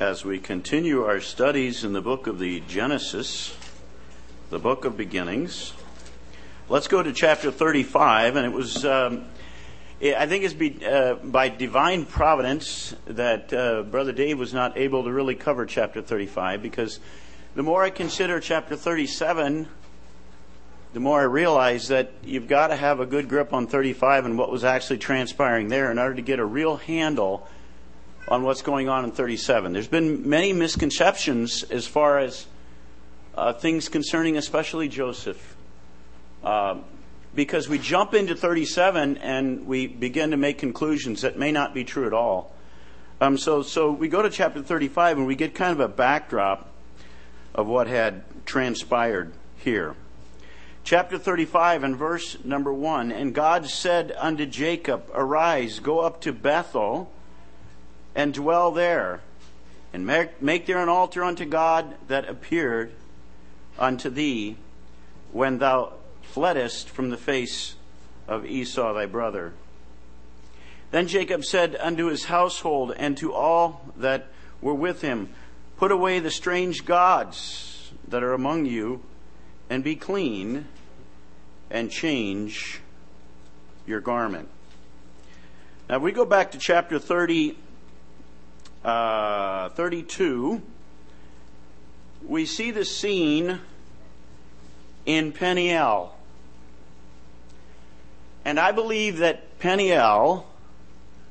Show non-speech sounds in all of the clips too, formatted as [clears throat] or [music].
as we continue our studies in the book of the Genesis, the book of beginnings. Let's go to chapter 35, and it was, um, I think it's be, uh, by divine providence that uh, Brother Dave was not able to really cover chapter 35 because the more I consider chapter 37, the more I realize that you've got to have a good grip on 35 and what was actually transpiring there in order to get a real handle on what's going on in 37. There's been many misconceptions as far as uh, things concerning, especially Joseph. Uh, because we jump into 37 and we begin to make conclusions that may not be true at all. Um, so, so we go to chapter 35 and we get kind of a backdrop of what had transpired here. Chapter 35 and verse number 1 And God said unto Jacob, Arise, go up to Bethel and dwell there, and make, make there an altar unto God that appeared unto thee when thou fleddest from the face of Esau thy brother. Then Jacob said unto his household and to all that were with him, Put away the strange gods that are among you, and be clean, and change your garment. Now, if we go back to chapter 30, uh, 32, we see the scene in Peniel. And I believe that Peniel,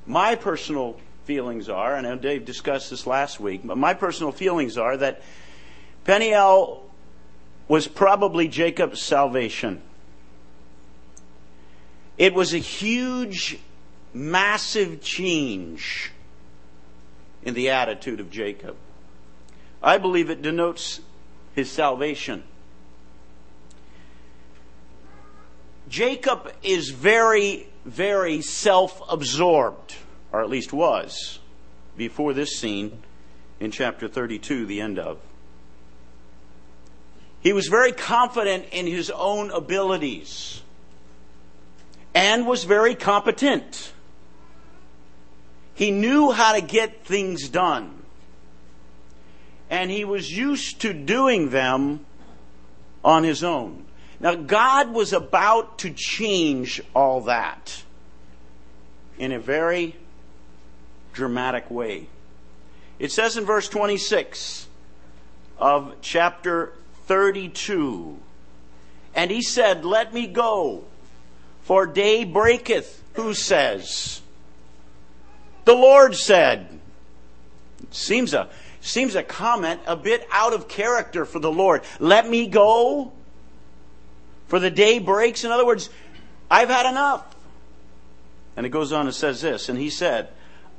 my personal feelings are, and Dave discussed this last week, but my personal feelings are that Peniel was probably Jacob's salvation. It was a huge, massive change in the attitude of Jacob. I believe it denotes his salvation. Jacob is very, very self absorbed, or at least was, before this scene in chapter 32, the end of. He was very confident in his own abilities and was very competent. He knew how to get things done. And he was used to doing them on his own. Now, God was about to change all that in a very dramatic way. It says in verse 26 of chapter 32 And he said, Let me go, for day breaketh. Who says? The Lord said. Seems a seems a comment a bit out of character for the Lord. Let me go. For the day breaks. In other words, I've had enough. And it goes on and says this, and he said,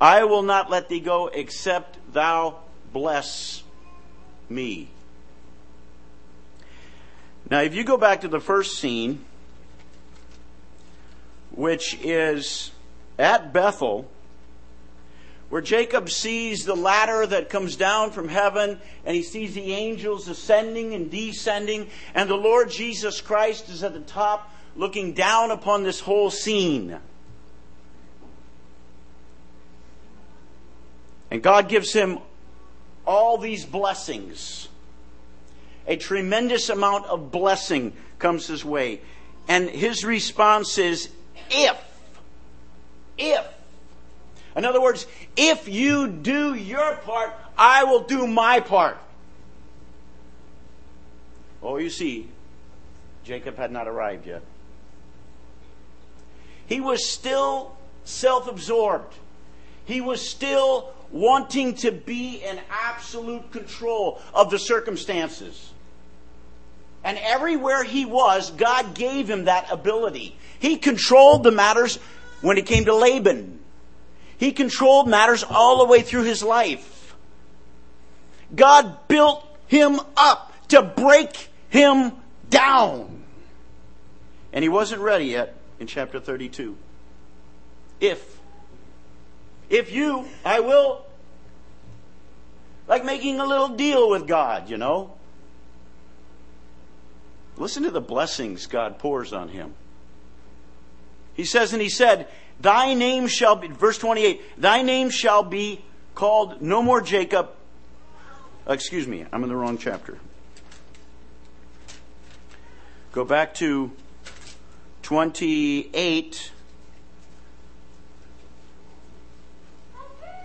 I will not let thee go except thou bless me. Now, if you go back to the first scene, which is at Bethel, where Jacob sees the ladder that comes down from heaven and he sees the angels ascending and descending, and the Lord Jesus Christ is at the top looking down upon this whole scene. And God gives him all these blessings. A tremendous amount of blessing comes his way. And his response is, if, if, in other words, if you do your part, I will do my part. Oh, you see, Jacob had not arrived yet. He was still self absorbed. He was still wanting to be in absolute control of the circumstances. And everywhere he was, God gave him that ability. He controlled the matters when it came to Laban. He controlled matters all the way through his life. God built him up to break him down. And he wasn't ready yet in chapter 32. If, if you, I will, like making a little deal with God, you know. Listen to the blessings God pours on him. He says, and he said, Thy name shall be, verse 28, thy name shall be called no more Jacob, excuse me, I'm in the wrong chapter. Go back to 28.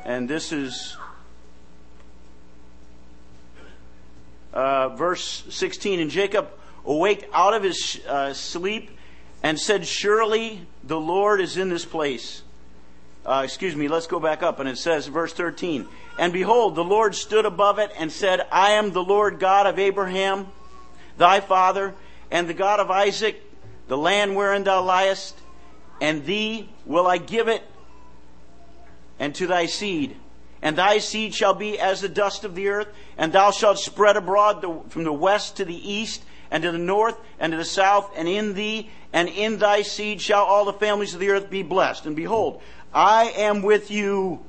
And this is uh, verse 16. And Jacob awaked out of his uh, sleep and said, Surely the Lord is in this place. Uh, excuse me, let's go back up. And it says, verse 13, And behold, the Lord stood above it and said, I am the Lord God of Abraham, thy father, and the God of Isaac, the land wherein thou liest, and thee will I give it, and to thy seed. And thy seed shall be as the dust of the earth, and thou shalt spread abroad the, from the west to the east, and to the north, and to the south, and in thee and in thy seed shall all the families of the earth be blessed. And behold, I am with you,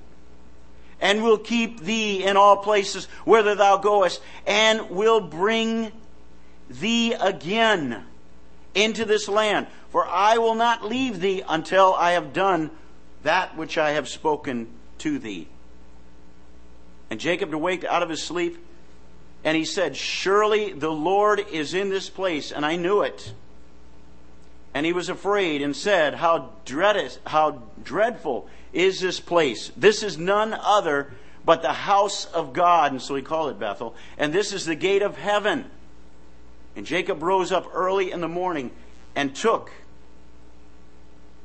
and will keep thee in all places whither thou goest, and will bring thee again into this land. For I will not leave thee until I have done that which I have spoken to thee. And Jacob awaked out of his sleep, and he said, Surely the Lord is in this place, and I knew it. And he was afraid and said, How, dreadest, how dreadful is this place? This is none other but the house of God. And so he called it Bethel. And this is the gate of heaven. And Jacob rose up early in the morning and took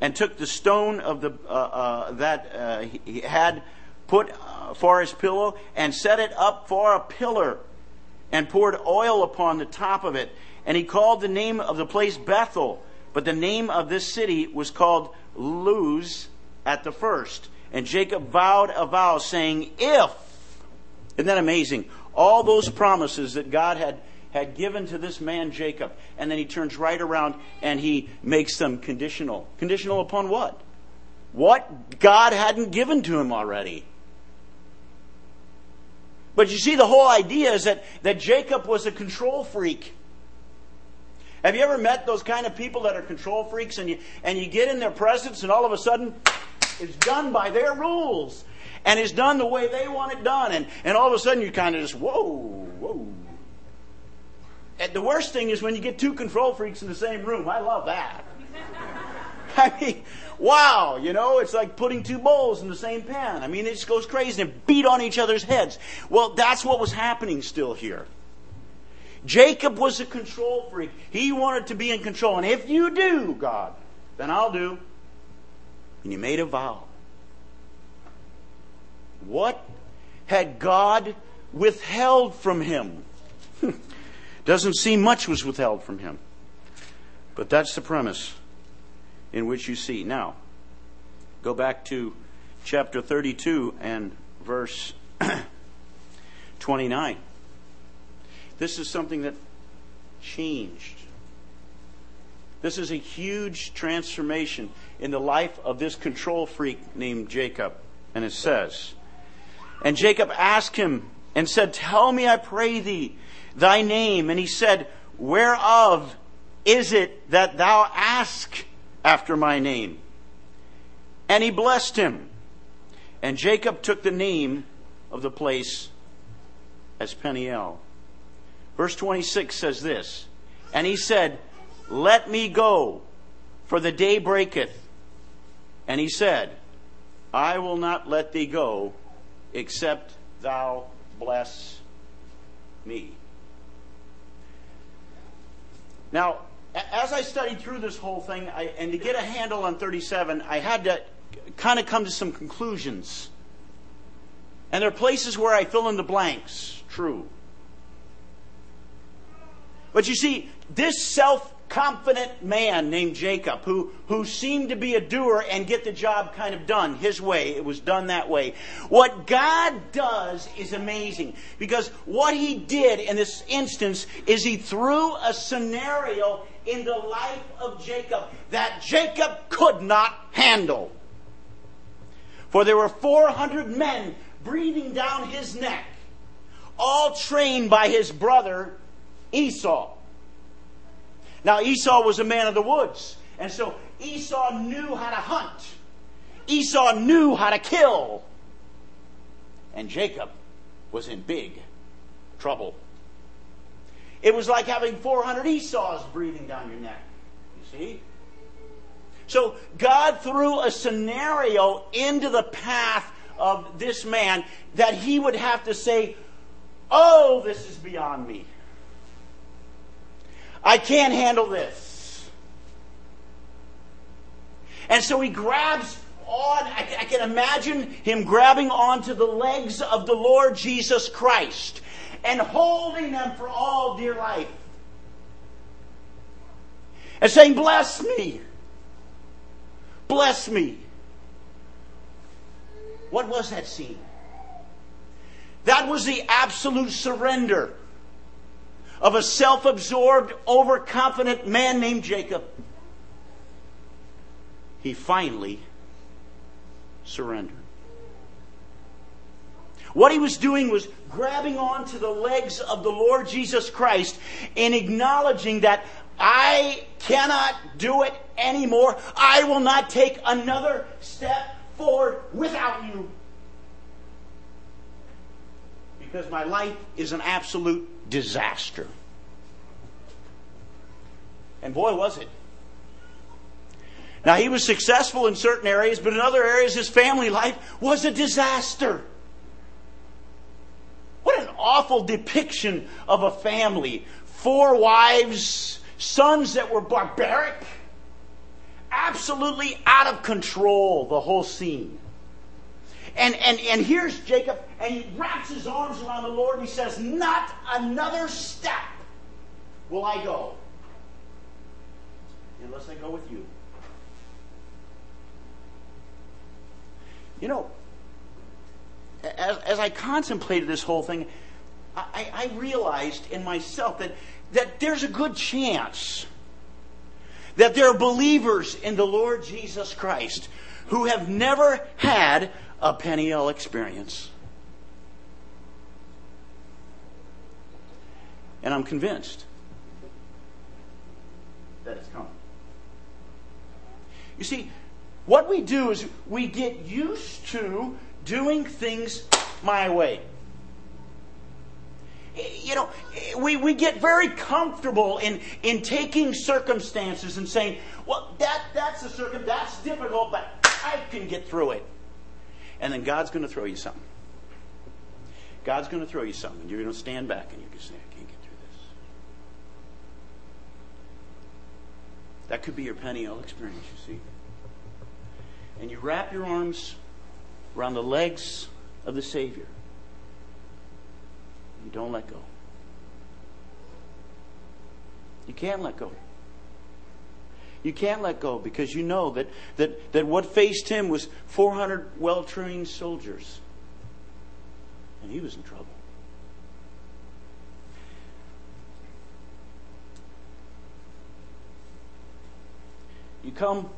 and took the stone of the uh, uh, that uh, he had put uh, for his pillow and set it up for a pillar and poured oil upon the top of it. And he called the name of the place Bethel, but the name of this city was called Luz at the first. And Jacob vowed a vow saying, If, isn't that amazing? All those promises that God had had given to this man Jacob. And then he turns right around and he makes them conditional. Conditional upon what? What God hadn't given to him already. But you see, the whole idea is that, that Jacob was a control freak. Have you ever met those kind of people that are control freaks and you, and you get in their presence and all of a sudden it's done by their rules and it's done the way they want it done and, and all of a sudden you kind of just, whoa, whoa, and the worst thing is when you get two control freaks in the same room. I love that. [laughs] I mean, wow, you know, it's like putting two bowls in the same pan. I mean, it just goes crazy and beat on each other's heads. Well, that's what was happening still here. Jacob was a control freak. He wanted to be in control. And if you do, God, then I'll do. And he made a vow. What had God withheld from him? [laughs] Doesn't seem much was withheld from him. But that's the premise in which you see. Now, go back to chapter 32 and verse [clears throat] 29. This is something that changed. This is a huge transformation in the life of this control freak named Jacob. And it says, And Jacob asked him and said, Tell me, I pray thee, thy name. And he said, Whereof is it that thou ask after my name? And he blessed him. And Jacob took the name of the place as Peniel. Verse 26 says this And he said, Let me go, for the day breaketh. And he said, I will not let thee go, except thou bless me. Now, as I studied through this whole thing, I, and to get a handle on 37, I had to kind of come to some conclusions. And there are places where I fill in the blanks. True. But you see, this self confident man named Jacob who, who seemed to be a doer and get the job kind of done his way. It was done that way. What God does is amazing because what he did in this instance is he threw a scenario in the life of Jacob that Jacob could not handle. For there were 400 men breathing down his neck, all trained by his brother Esau. Now, Esau was a man of the woods. And so Esau knew how to hunt. Esau knew how to kill. And Jacob was in big trouble. It was like having 400 Esau's breathing down your neck. You see? So God threw a scenario into the path of this man that he would have to say, Oh, this is beyond me. I can't handle this. And so he grabs on, I can imagine him grabbing onto the legs of the Lord Jesus Christ and holding them for all dear life. And saying, Bless me. Bless me. What was that scene? That was the absolute surrender of a self absorbed, overconfident man named Jacob. He finally surrendered. What he was doing was grabbing onto the legs of the Lord Jesus Christ and acknowledging that I cannot do it anymore. I will not take another step forward without you. Because my life is an absolute disaster. And boy, was it. Now, he was successful in certain areas, but in other areas, his family life was a disaster. What an awful depiction of a family. Four wives, sons that were barbaric, absolutely out of control, the whole scene. And, and, and here's Jacob, and he wraps his arms around the Lord and he says, Not another step will I go unless I go with you. You know, as, as I contemplated this whole thing, I, I realized in myself that, that there's a good chance that there are believers in the Lord Jesus Christ who have never had a Peniel experience. And I'm convinced that it's coming. You see, what we do is we get used to doing things my way. You know, we, we get very comfortable in, in taking circumstances and saying, well, that, that's a circum, that's difficult, but I can get through it. And then God's going to throw you something. God's going to throw you something. You're going to stand back and you're going to say, I can't get through this. That could be your Peniel experience, you see. And you wrap your arms around the legs of the Savior. You don't let go. You can't let go. You can't let go because you know that, that, that what faced him was 400 well trained soldiers. And he was in trouble. You come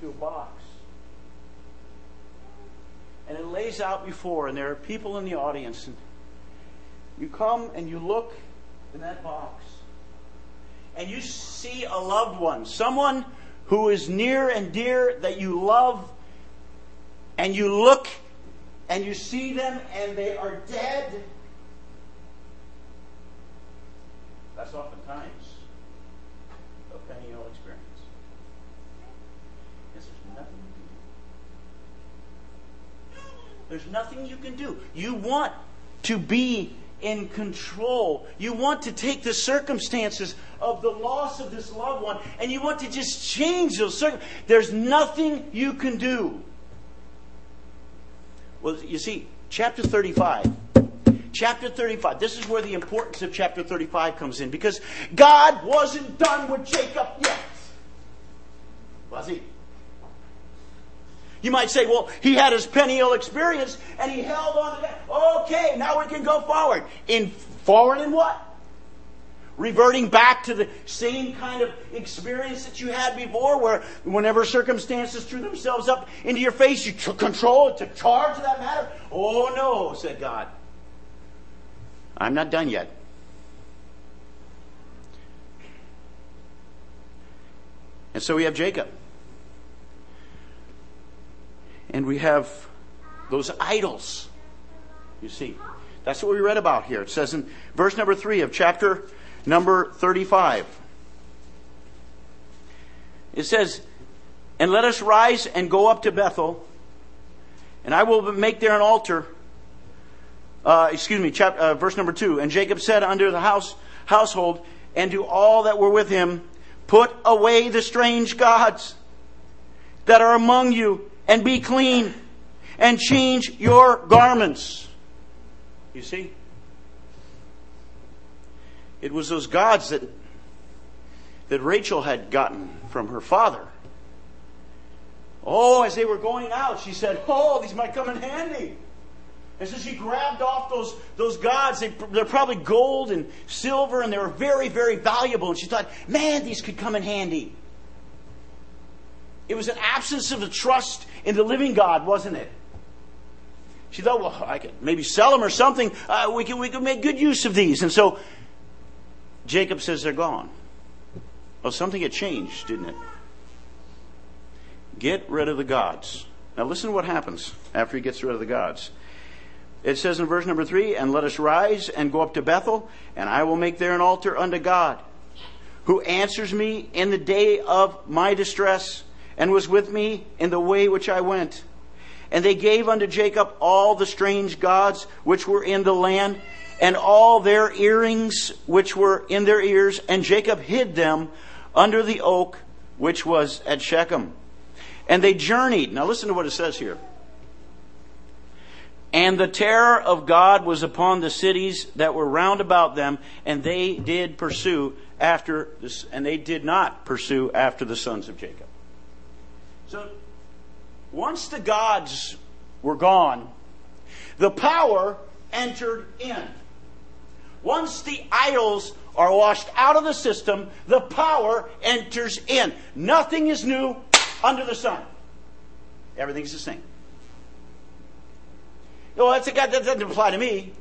to a box and it lays out before, and there are people in the audience. And you come and you look in that box, and you see a loved one, someone who is near and dear that you love, and you look and you see them and they are dead. That's oftentimes a Peniel experience. Because there's nothing you can do. There's nothing you can do. You want to be in control. You want to take the circumstances of the loss of this loved one and you want to just change those circumstances. There's nothing you can do. Well, you see, chapter 35. Chapter 35. This is where the importance of chapter 35 comes in because God wasn't done with Jacob yet. Was he? You might say, well, he had his Peniel experience and he held on to that. Okay, now we can go forward. In forward in what? Reverting back to the same kind of experience that you had before, where whenever circumstances threw themselves up into your face, you took control, took charge of that matter. Oh no, said God. I'm not done yet. And so we have Jacob. And we have those idols, you see, That's what we read about here. It says in verse number 3 of chapter number 35. It says, And let us rise and go up to Bethel, and I will make there an altar. Uh, excuse me, chapter, uh, verse number 2. And Jacob said unto the house, household, and to all that were with him, Put away the strange gods that are among you, and be clean, and change your garments. You see? It was those gods that, that Rachel had gotten from her father. Oh, as they were going out, she said, Oh, these might come in handy. And so she grabbed off those, those gods. They, they're probably gold and silver, and they were very, very valuable. And she thought, man, these could come in handy. It was an absence of a trust in the living God, wasn't it? She thought, well, I could maybe sell them or something. Uh, we, could, we could make good use of these. And so Jacob says they're gone. Well, something had changed, didn't it? Get rid of the gods. Now, listen to what happens after he gets rid of the gods. It says in verse number three, And let us rise and go up to Bethel, and I will make there an altar unto God, who answers me in the day of my distress, and was with me in the way which I went. And they gave unto Jacob all the strange gods which were in the land, and all their earrings which were in their ears, and Jacob hid them under the oak which was at Shechem. And they journeyed. Now listen to what it says here. And the terror of God was upon the cities that were round about them, and they did pursue after this, and they did not pursue after the sons of Jacob. So once the gods were gone, the power entered in. Once the idols are washed out of the system, the power enters in. Nothing is new under the sun. Everything's the same. No, that's a God that doesn't apply to me.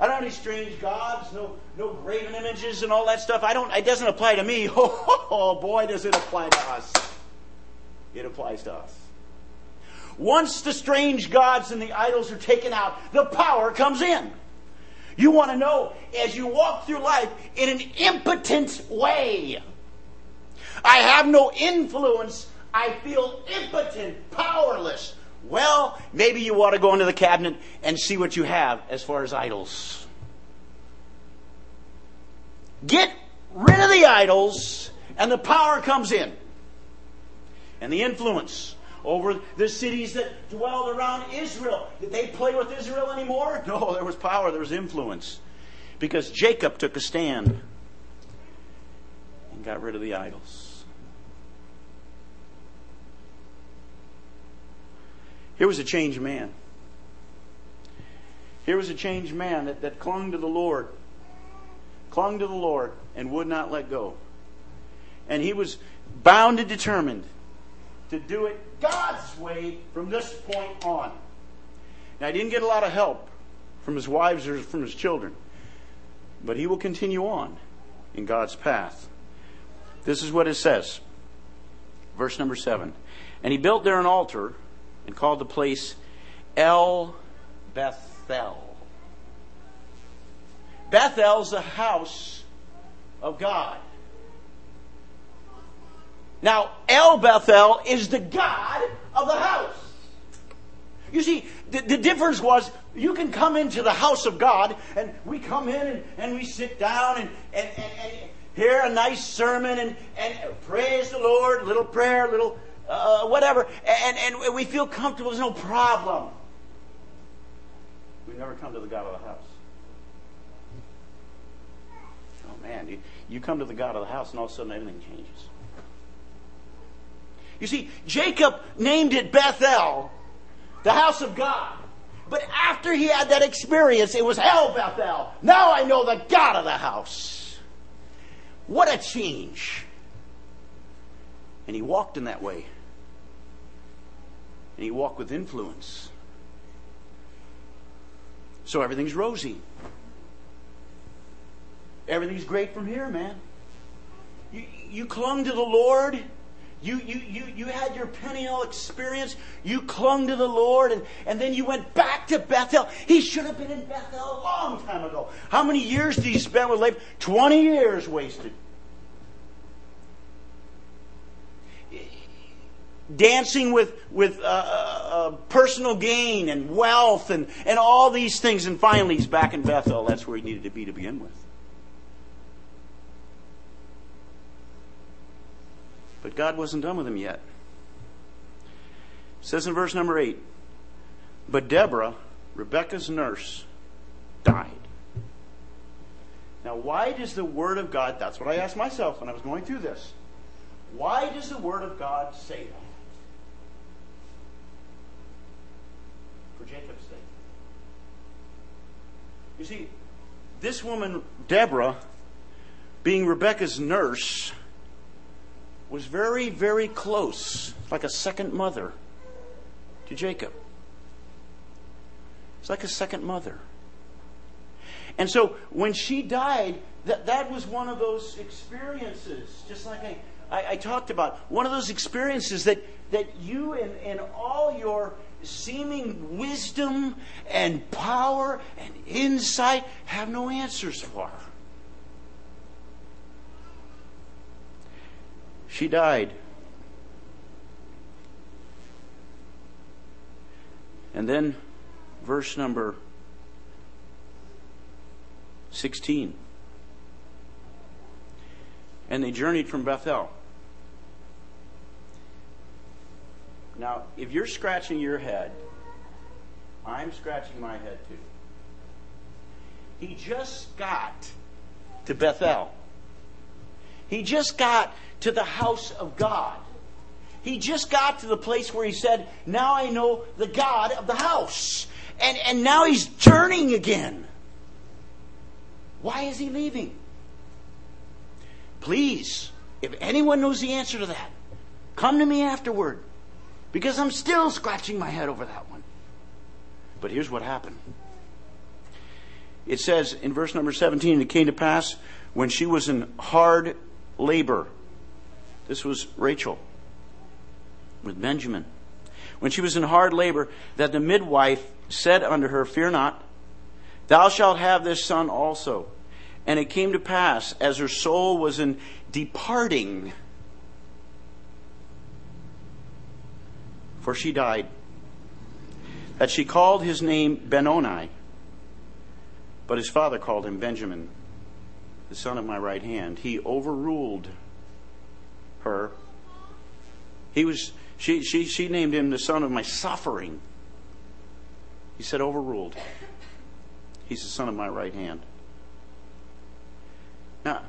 I don't have any strange gods, no no graven images and all that stuff. I don't it doesn't apply to me. [laughs] Oh boy, does it apply to us. It applies to us. Once the strange gods and the idols are taken out, the power comes in. You want to know as you walk through life in an impotent way. I have no influence. I feel impotent, powerless. Well, maybe you ought to go into the cabinet and see what you have as far as idols. Get rid of the idols, and the power comes in. And the influence over the cities that dwelled around Israel. Did they play with Israel anymore? [laughs] No, there was power, there was influence. Because Jacob took a stand and got rid of the idols. Here was a changed man. Here was a changed man that, that clung to the Lord, clung to the Lord, and would not let go. And he was bound and determined to do it God's way from this point on. Now, he didn't get a lot of help from his wives or from his children, but he will continue on in God's path. This is what it says. Verse number 7. And he built there an altar and called the place El Bethel. Bethel's the house of God. Now, El Bethel is the God of the house. You see, the, the, difference was you can come into the house of God, and we come in and, and we sit down and, and, and, hear a nice sermon and, and praise the Lord, little prayer, little uh, whatever, and, and we feel comfortable. There's no problem. We never come to the God of the house. Oh man, you, you come to the God of the house, and all of a sudden everything changes. You see, Jacob named it Bethel, the house of God. But after he had that experience, it was El Bethel. Now I know the God of the house. What a change. And he walked in that way. And he walked with influence. So everything's rosy. Everything's great from here, man. You, you clung to the Lord You, you, you, you had your Peniel experience. You clung to the Lord, and, and then you went back to Bethel. He should have been in Bethel a long time ago. How many years did he spend with Laban? 20 years wasted. dancing with, with uh, uh, uh, personal gain and wealth and, and all these things. And finally, he's back in Bethel. That's where he needed to be to begin with. But God wasn't done with him yet. It says in verse number 8 But Deborah, Rebecca's nurse, died. Now, why does the Word of God, that's what I asked myself when I was going through this. Why does the Word of God say that? For Jacob's sake. You see, this woman, Deborah, being Rebecca's nurse, was very, very close, like a second mother to Jacob. It's like a second mother. And so when she died, that, that was one of those experiences, just like I, I, I talked about, one of those experiences that, that you and, and all your seeming wisdom and power and insight have no answers for. She died. And then, verse number 16. And they journeyed from Bethel. Now, if you're scratching your head, I'm scratching my head too. He just got to Bethel. He just got to the house of God. He just got to the place where he said, Now I know the God of the house. And, and now he's turning again. Why is he leaving? Please, if anyone knows the answer to that, come to me afterward. Because I'm still scratching my head over that one. But here's what happened. It says in verse number 17, it came to pass when she was in hard labor. This was Rachel with Benjamin. When she was in hard labor, that the midwife said unto her, Fear not, thou shalt have this son also. And it came to pass, as her soul was in departing, for she died, that she called his name Benoni, but his father called him Benjamin the son of my right hand. He overruled. He was she she she named him the son of my suffering. He said overruled. He's the son of my right hand. Now,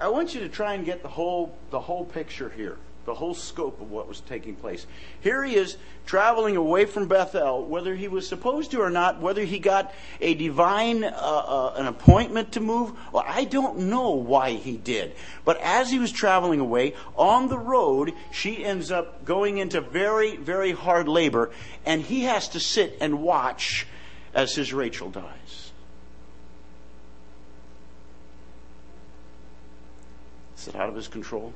I want you to try and get the whole the whole picture here the whole scope of what was taking place. Here he is traveling away from Bethel, whether he was supposed to or not, whether he got a divine uh, uh, an appointment to move. Well, I don't know why he did, but as he was traveling away on the road, she ends up going into very very hard labor, and he has to sit and watch as his Rachel dies. Is it out of his control?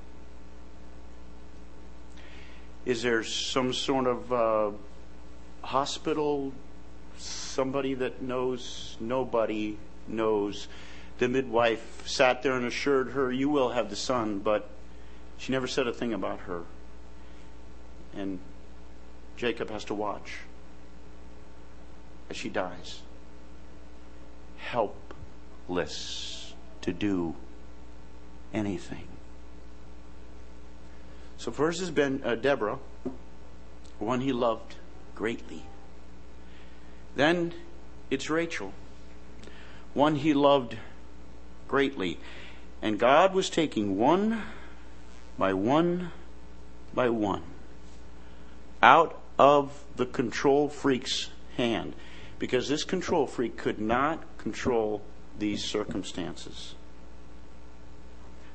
Is there some sort of uh, hospital, somebody that knows nobody knows? The midwife sat there and assured her, You will have the son, but she never said a thing about her. And Jacob has to watch as she dies, helpless to do anything. So first has been uh, Deborah, one he loved greatly. Then it's Rachel, one he loved greatly. And God was taking one by one by one out of the control freak's hand because this control freak could not control these circumstances.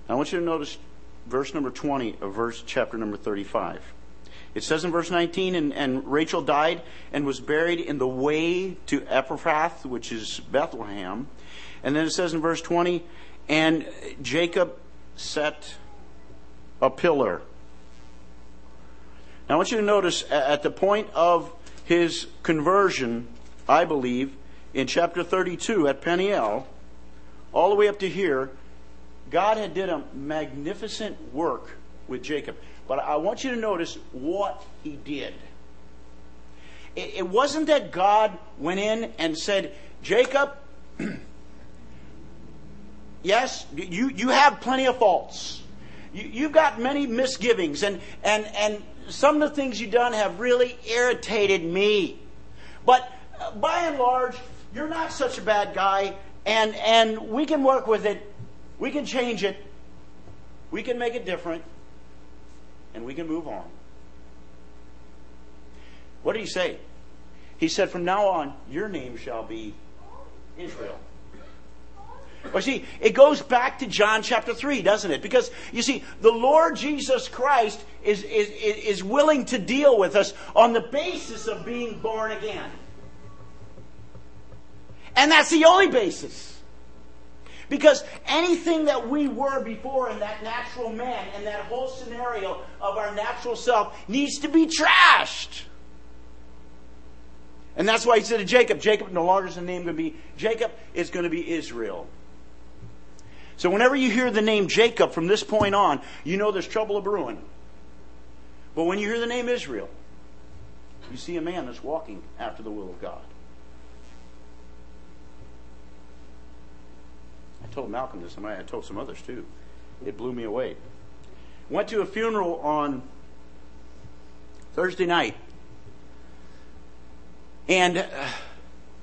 I want you to notice verse number 20 of verse chapter number 35. It says in verse 19, and, and Rachel died and was buried in the way to Ephrath, which is Bethlehem. And then it says in verse 20, and Jacob set a pillar Now I want you to notice at the point of his conversion, I believe, in chapter 32 at Peniel, all the way up to here, God had did a magnificent work with Jacob. But I want you to notice what he did. It, wasn't that God went in and said, Jacob, [clears throat] yes, you, you have plenty of faults. You, you've got many misgivings, and, and, and some of the things you've done have really irritated me. But uh, by and large, you're not such a bad guy, and, and we can work with it. We can change it. We can make it different. And we can move on. What did he say? He said, From now on, your name shall be Israel. Well, see, it goes back to John chapter 3, doesn't it? Because, you see, the Lord Jesus Christ is, is, is willing to deal with us on the basis of being born again. And that's the only basis. Because anything that we were before in that natural man and that whole scenario of our natural self needs to be trashed. And that's why he said to Jacob, Jacob no longer is the name going to be Jacob, it's going to be Israel. So whenever you hear the name Jacob from this point on, you know there's trouble brewing. But when you hear the name Israel, you see a man that's walking after the will of God. Told Malcolm this, and I told some others too. It blew me away. Went to a funeral on Thursday night. And uh,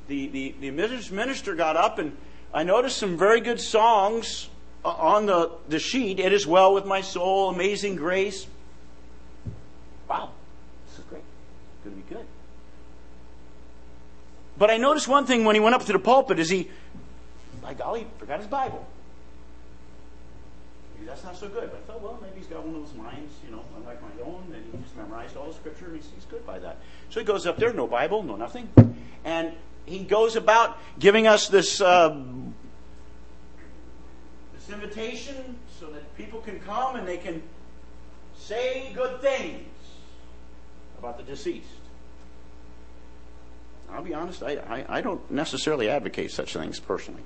the, the, the minister got up and I noticed some very good songs on the, the sheet. It is well with my soul, amazing grace. Wow, this is great. It's going to be good. But I noticed one thing when he went up to the pulpit is he, golly, forgot his Bible. That's not so good. But I thought, well, maybe he's got one of those minds, you know, unlike my own, and he just memorized all the scripture, and he's, he's good by that. So he goes up there, no Bible, no nothing. And he goes about giving us this, uh, this invitation so that people can come and they can say good things about the deceased. I'll be honest, I, I, I don't necessarily advocate such things personally.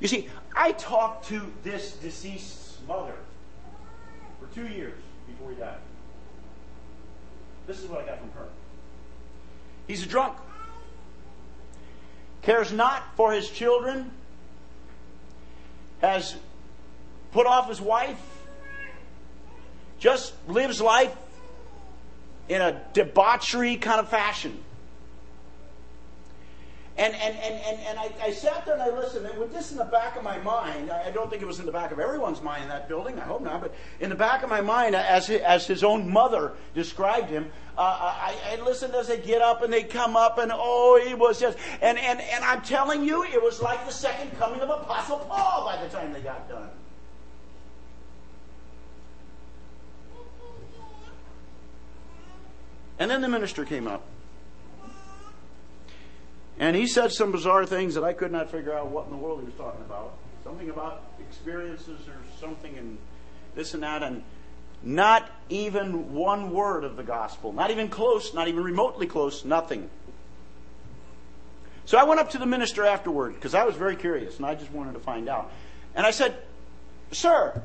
You see, I talked to this deceased's mother for two years before he died. This is what I got from her. He's a drunk. Cares not for his children. Has put off his wife. Just lives life in a debauchery kind of fashion. And, and, and, and, and I, I, sat there and I listened. And with this in the back of my mind, I don't think it was in the back of everyone's mind in that building, I hope not, but in the back of my mind, as, as his own mother described him, uh, I, I listened as they get up and they come up, and oh, he was just. And, and, and I'm telling you, it was like the second coming of Apostle Paul by the time they got done. And then the minister came up. And he said some bizarre things that I could not figure out what in the world he was talking about. Something about experiences or something and this and that. And not even one word of the gospel. Not even close, not even remotely close, nothing. So I went up to the minister afterward because I was very curious and I just wanted to find out. And I said, Sir,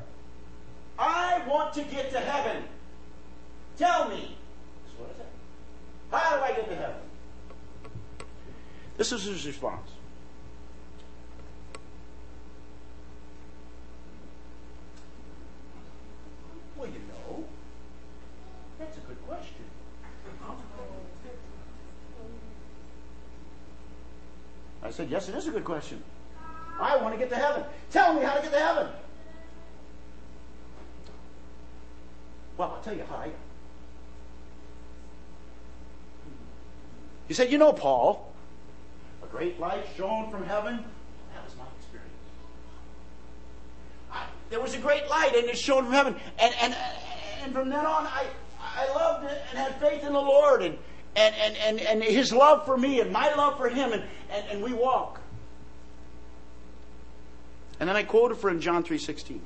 I want to get to heaven. Tell me. That's what I said. How do I get to heaven? This is his response. Well, you know, that's a good question. I said, Yes, it is a good question. I want to get to heaven. Tell me how to get to heaven. Well, I'll tell you how I. He said, You know, Paul, great light shone from heaven. That was my experience. I, there was a great light, and it shone from heaven. And, and, and from then on, I, I loved it and had faith in the Lord and, and, and, and, and His love for me and my love for Him, and, and, and we walk. And then I quoted for him John 3.16. I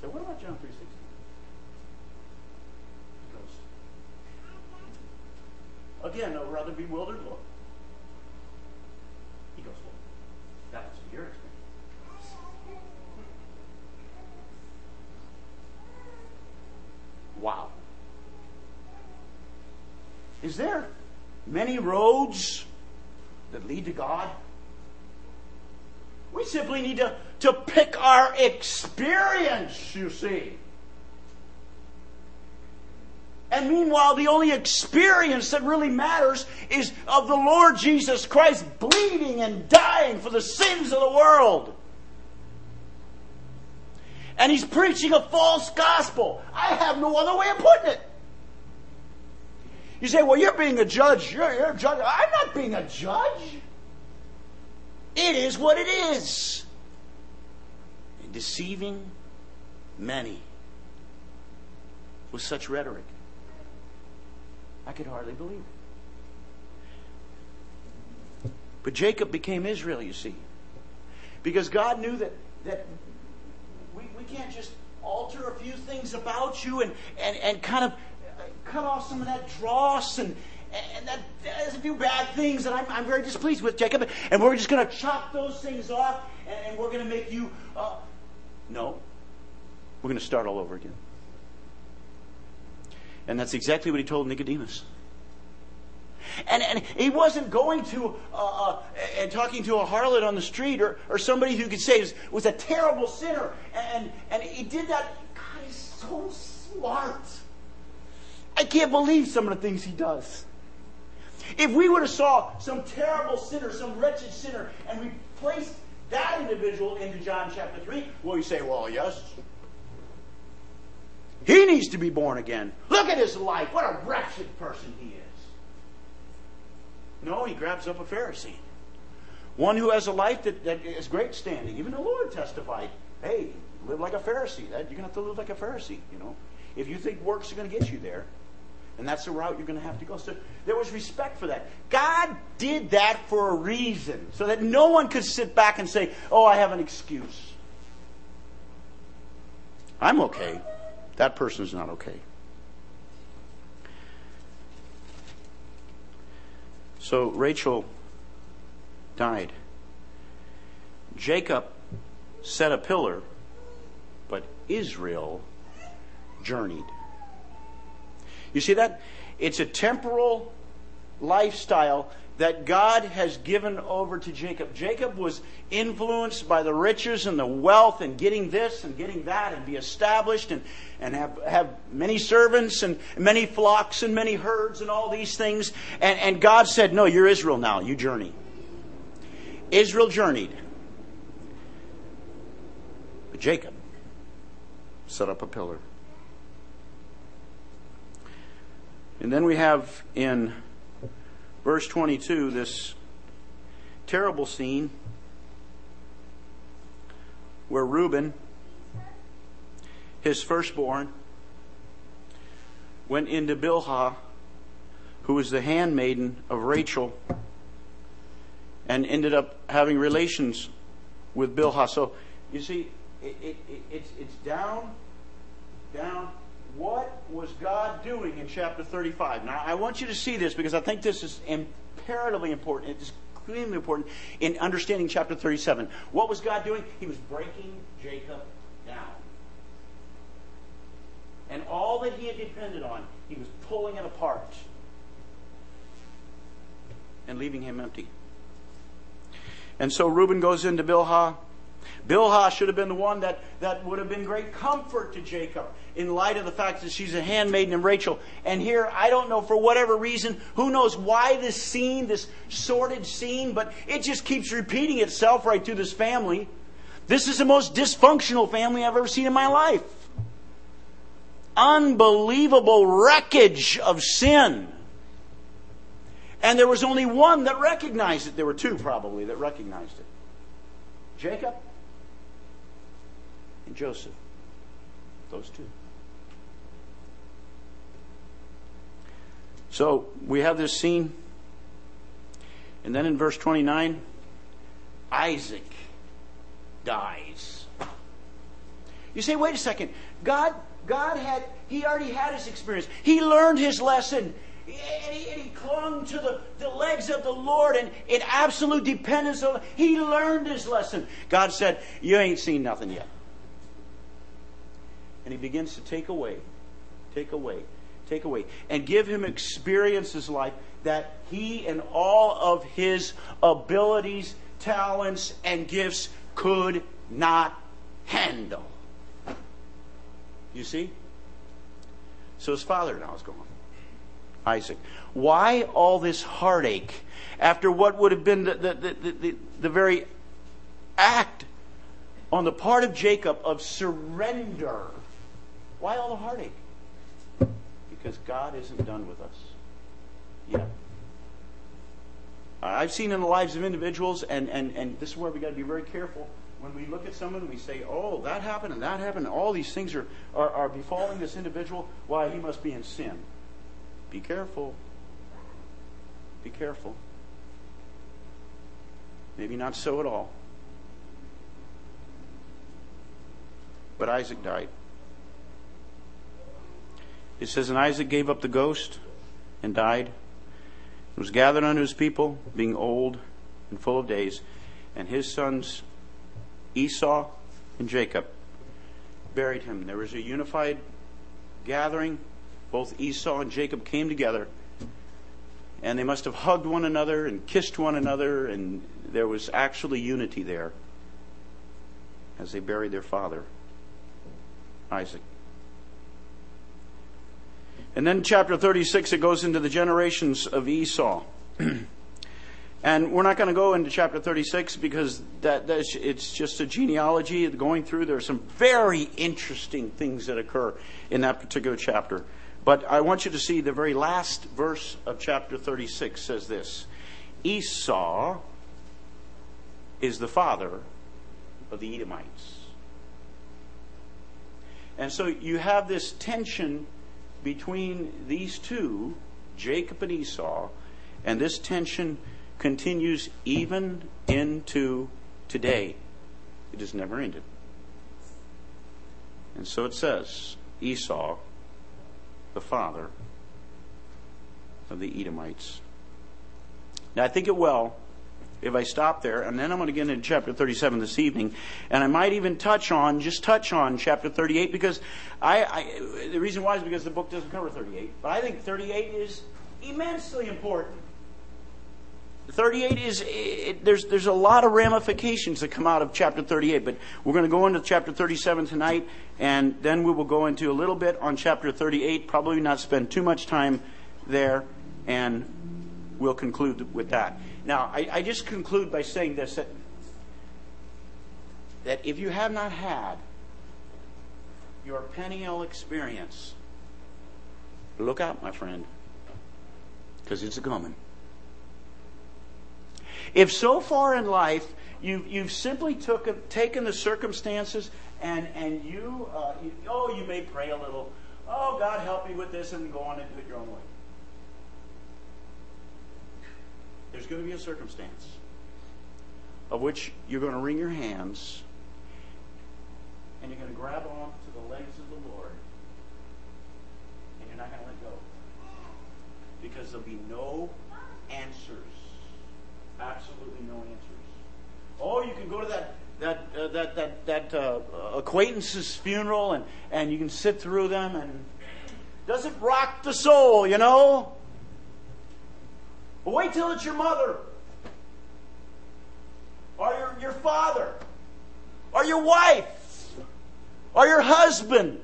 said, what about John 3.16? Again, a rather bewildered look. Wow. Is there many roads that lead to God? We simply need to, to pick our experience, you see. And meanwhile, the only experience that really matters is of the Lord Jesus Christ bleeding and dying for the sins of the world. And he's preaching a false gospel. I have no other way of putting it. You say, well, you're being a judge. You're, you're a judge. I'm not being a judge. It is what it is. And deceiving many with such rhetoric. I could hardly believe it. But Jacob became Israel, you see. Because God knew that, that can't just alter a few things about you and, and, and kind of cut off some of that dross and, and that, there's a few bad things that I'm, I'm very displeased with, Jacob. And we're just going to chop those things off and, and we're going to make you. Uh, no. We're going to start all over again. And that's exactly what he told Nicodemus. And, and he wasn't going to uh, uh, and talking to a harlot on the street or, or somebody who could say was, was a terrible sinner. And, and he did that. God, he's so smart. I can't believe some of the things he does. If we would have saw some terrible sinner, some wretched sinner, and we placed that individual into John chapter 3, well, you say, well, yes, he needs to be born again. Look at his life. What a wretched person he is. No, he grabs up a Pharisee. One who has a life that, that is great standing. Even the Lord testified, hey, live like a Pharisee. That, you're going to have to live like a Pharisee, you know. If you think works are going to get you there, and that's the route you're going to have to go. So there was respect for that. God did that for a reason, so that no one could sit back and say, oh, I have an excuse. I'm okay. That person's not okay. So Rachel died. Jacob set a pillar, but Israel journeyed. You see that? It's a temporal lifestyle that God has given over to Jacob. Jacob was influenced by the riches and the wealth and getting this and getting that and be established and, and have, have many servants and many flocks and many herds and all these things. And, and God said, No, you're Israel now. You journey. Israel journeyed. But Jacob set up a pillar. And then we have in verse 22 this terrible scene where Reuben, his firstborn, went into Bilhah, who was the handmaiden of Rachel, and ended up having relations with Bilhah. So you see, it, it, it, it's, it's down, down, what was God doing in chapter 35? Now, I want you to see this because I think this is imperatively important. It is extremely important in understanding chapter 37. What was God doing? He was breaking Jacob down. And all that he had depended on, he was pulling it apart and leaving him empty. And so Reuben goes into Bilhah. Bilhah should have been the one that, that would have been great comfort to Jacob in light of the fact that she's a handmaiden of Rachel. And here, I don't know, for whatever reason, who knows why this scene, this sordid scene, but it just keeps repeating itself right through this family. This is the most dysfunctional family I've ever seen in my life. Unbelievable wreckage of sin. And there was only one that recognized it. There were two, probably, that recognized it Jacob and Joseph. Those two. So we have this scene. And then in verse 29, Isaac dies. You say, wait a second. God, God had, he already had his experience. He learned his lesson And he, and he clung to the, the legs of the Lord and in absolute dependence on He learned his lesson. God said, You ain't seen nothing yet. And he begins to take away, take away, take away, and give him experiences like that he and all of his abilities, talents, and gifts could not handle. You see? So his father now is gone. Isaac. Why all this heartache after what would have been the, the, the, the, the very act on the part of Jacob of surrender? Why all the heartache? Because God isn't done with us yet. I've seen in the lives of individuals, and, and, and this is where we've got to be very careful. When we look at someone, we say, oh, that happened and that happened, and all these things are, are, are befalling this individual. Why, he must be in sin. Be careful. Be careful. Maybe not so at all. But Isaac died. It says, And Isaac gave up the ghost and died, and was gathered unto his people, being old and full of days, and his sons Esau and Jacob buried him. There was a unified gathering both Esau and Jacob came together, and they must have hugged one another and kissed one another, and there was actually unity there as they buried their father, Isaac. And then chapter 36, it goes into the generations of Esau. [clears throat] and we're not going to go into chapter 36 because that, it's just a genealogy going through. There are some very interesting things that occur in that particular chapter. But I want you to see the very last verse of chapter 36 says this Esau is the father of the Edomites. And so you have this tension between these two, Jacob and Esau, and this tension continues even into today. It has never ended. And so it says Esau the father of the Edomites. Now, I think it well if I stop there, and then I'm going to get into chapter 37 this evening, and I might even touch on, just touch on chapter 38, because I, I the reason why is because the book doesn't cover 38, but I think 38 is immensely important. 38 is it, there's there's a lot of ramifications that come out of chapter 38 but we're going to go into chapter 37 tonight and then we will go into a little bit on chapter 38 probably not spend too much time there and we'll conclude with that now i, I just conclude by saying this that, that if you have not had your Peniel experience look out my friend because it's a coming if so far in life you've, you've simply took, taken the circumstances and, and you, uh, you, oh, you may pray a little, oh, God, help me with this, and go on and do it your own way. There's going to be a circumstance of which you're going to wring your hands and you're going to grab on to the legs of the Lord and you're not going to let go because there'll be no answers absolutely no answers. Oh, you can go to that that uh, that that that uh, acquaintance's funeral and and you can sit through them and does it rock the soul, you know? But wait till it's your mother or your, your father or your wife or your husband.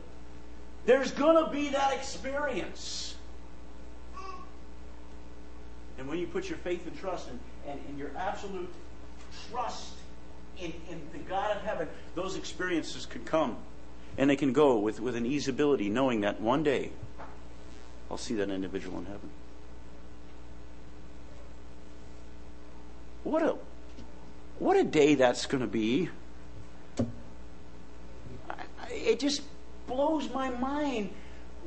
There's going to be that experience. And when you put your faith and trust in and, and your absolute trust in, in the God of heaven, those experiences can come and they can go with, with an easeability, knowing that one day I'll see that individual in heaven. What a what a day that's going to be. It just blows my mind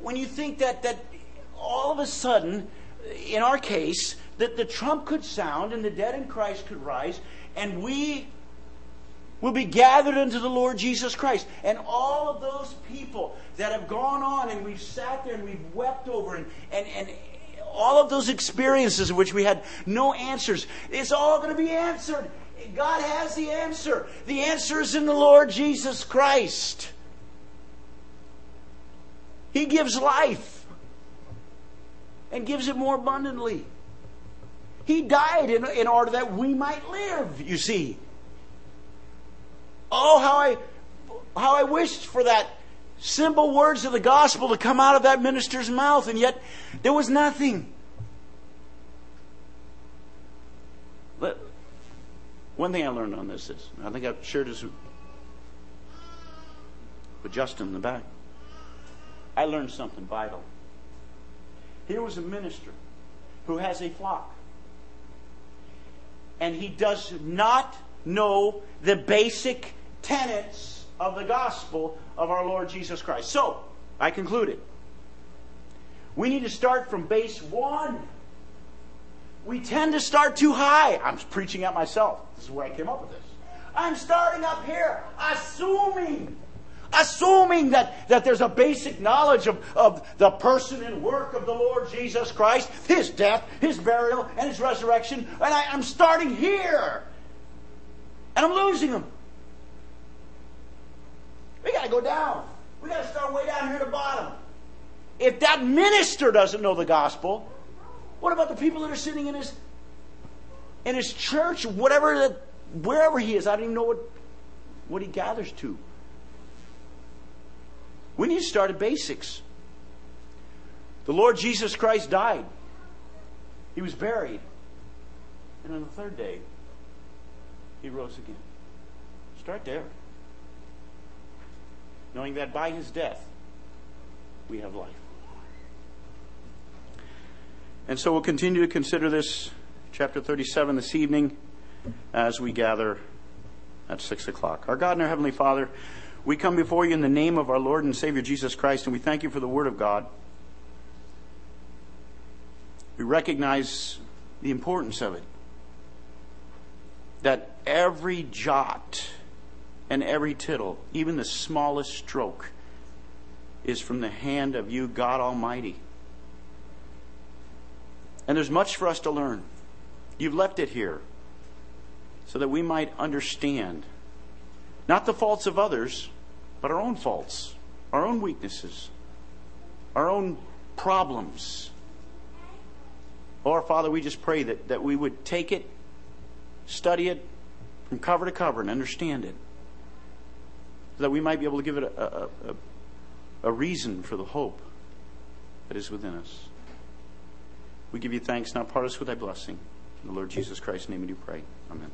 when you think that that all of a sudden, in our case, that the trump could sound and the dead in Christ could rise, and we will be gathered unto the Lord Jesus Christ. And all of those people that have gone on and we've sat there and we've wept over and, and, and all of those experiences in which we had no answers, it's all going to be answered. God has the answer. The answer is in the Lord Jesus Christ. He gives life and gives it more abundantly. He died in, in order that we might live, you see. Oh, how I, how I wished for that simple words of the gospel to come out of that minister's mouth, and yet there was nothing. But one thing I learned on this is, I think I've shared this with Justin in the back. I learned something vital. Here was a minister who has a flock, and he does not know the basic tenets of the gospel of our Lord Jesus Christ. So, I concluded. We need to start from base one. We tend to start too high. I'm preaching at myself. This is where I came up with this. I'm starting up here, assuming, assuming that, that there's a basic knowledge of, of the person and work of the Lord Jesus Christ, his death, his burial, and his resurrection. And I, I'm starting here. And I'm losing them. We got to go down. We got to start way down here at the bottom. If that minister doesn't know the gospel, what about the people that are sitting in his in his church, whatever the, wherever he is? I don't even know what what he gathers to. We need to start at basics. The Lord Jesus Christ died. He was buried. And on the third day, he rose again. Start there knowing that by his death we have life. And so we'll continue to consider this, chapter 37, this evening as we gather at 6 o'clock. Our God and our Heavenly Father, we come before you in the name of our Lord and Savior Jesus Christ, and we thank you for the Word of God. We recognize the importance of it. That every jot, and every tittle, even the smallest stroke, is from the hand of you, God Almighty. And there's much for us to learn. You've left it here so that we might understand not the faults of others, but our own faults, our own weaknesses, our own problems. Or, Father, we just pray that, that we would take it, study it from cover to cover, and understand it that we might be able to give it a, a, a, reason for the hope that is within us. We give you thanks. Now part us with thy blessing. In the Lord Jesus Christ's name we do pray. Amen.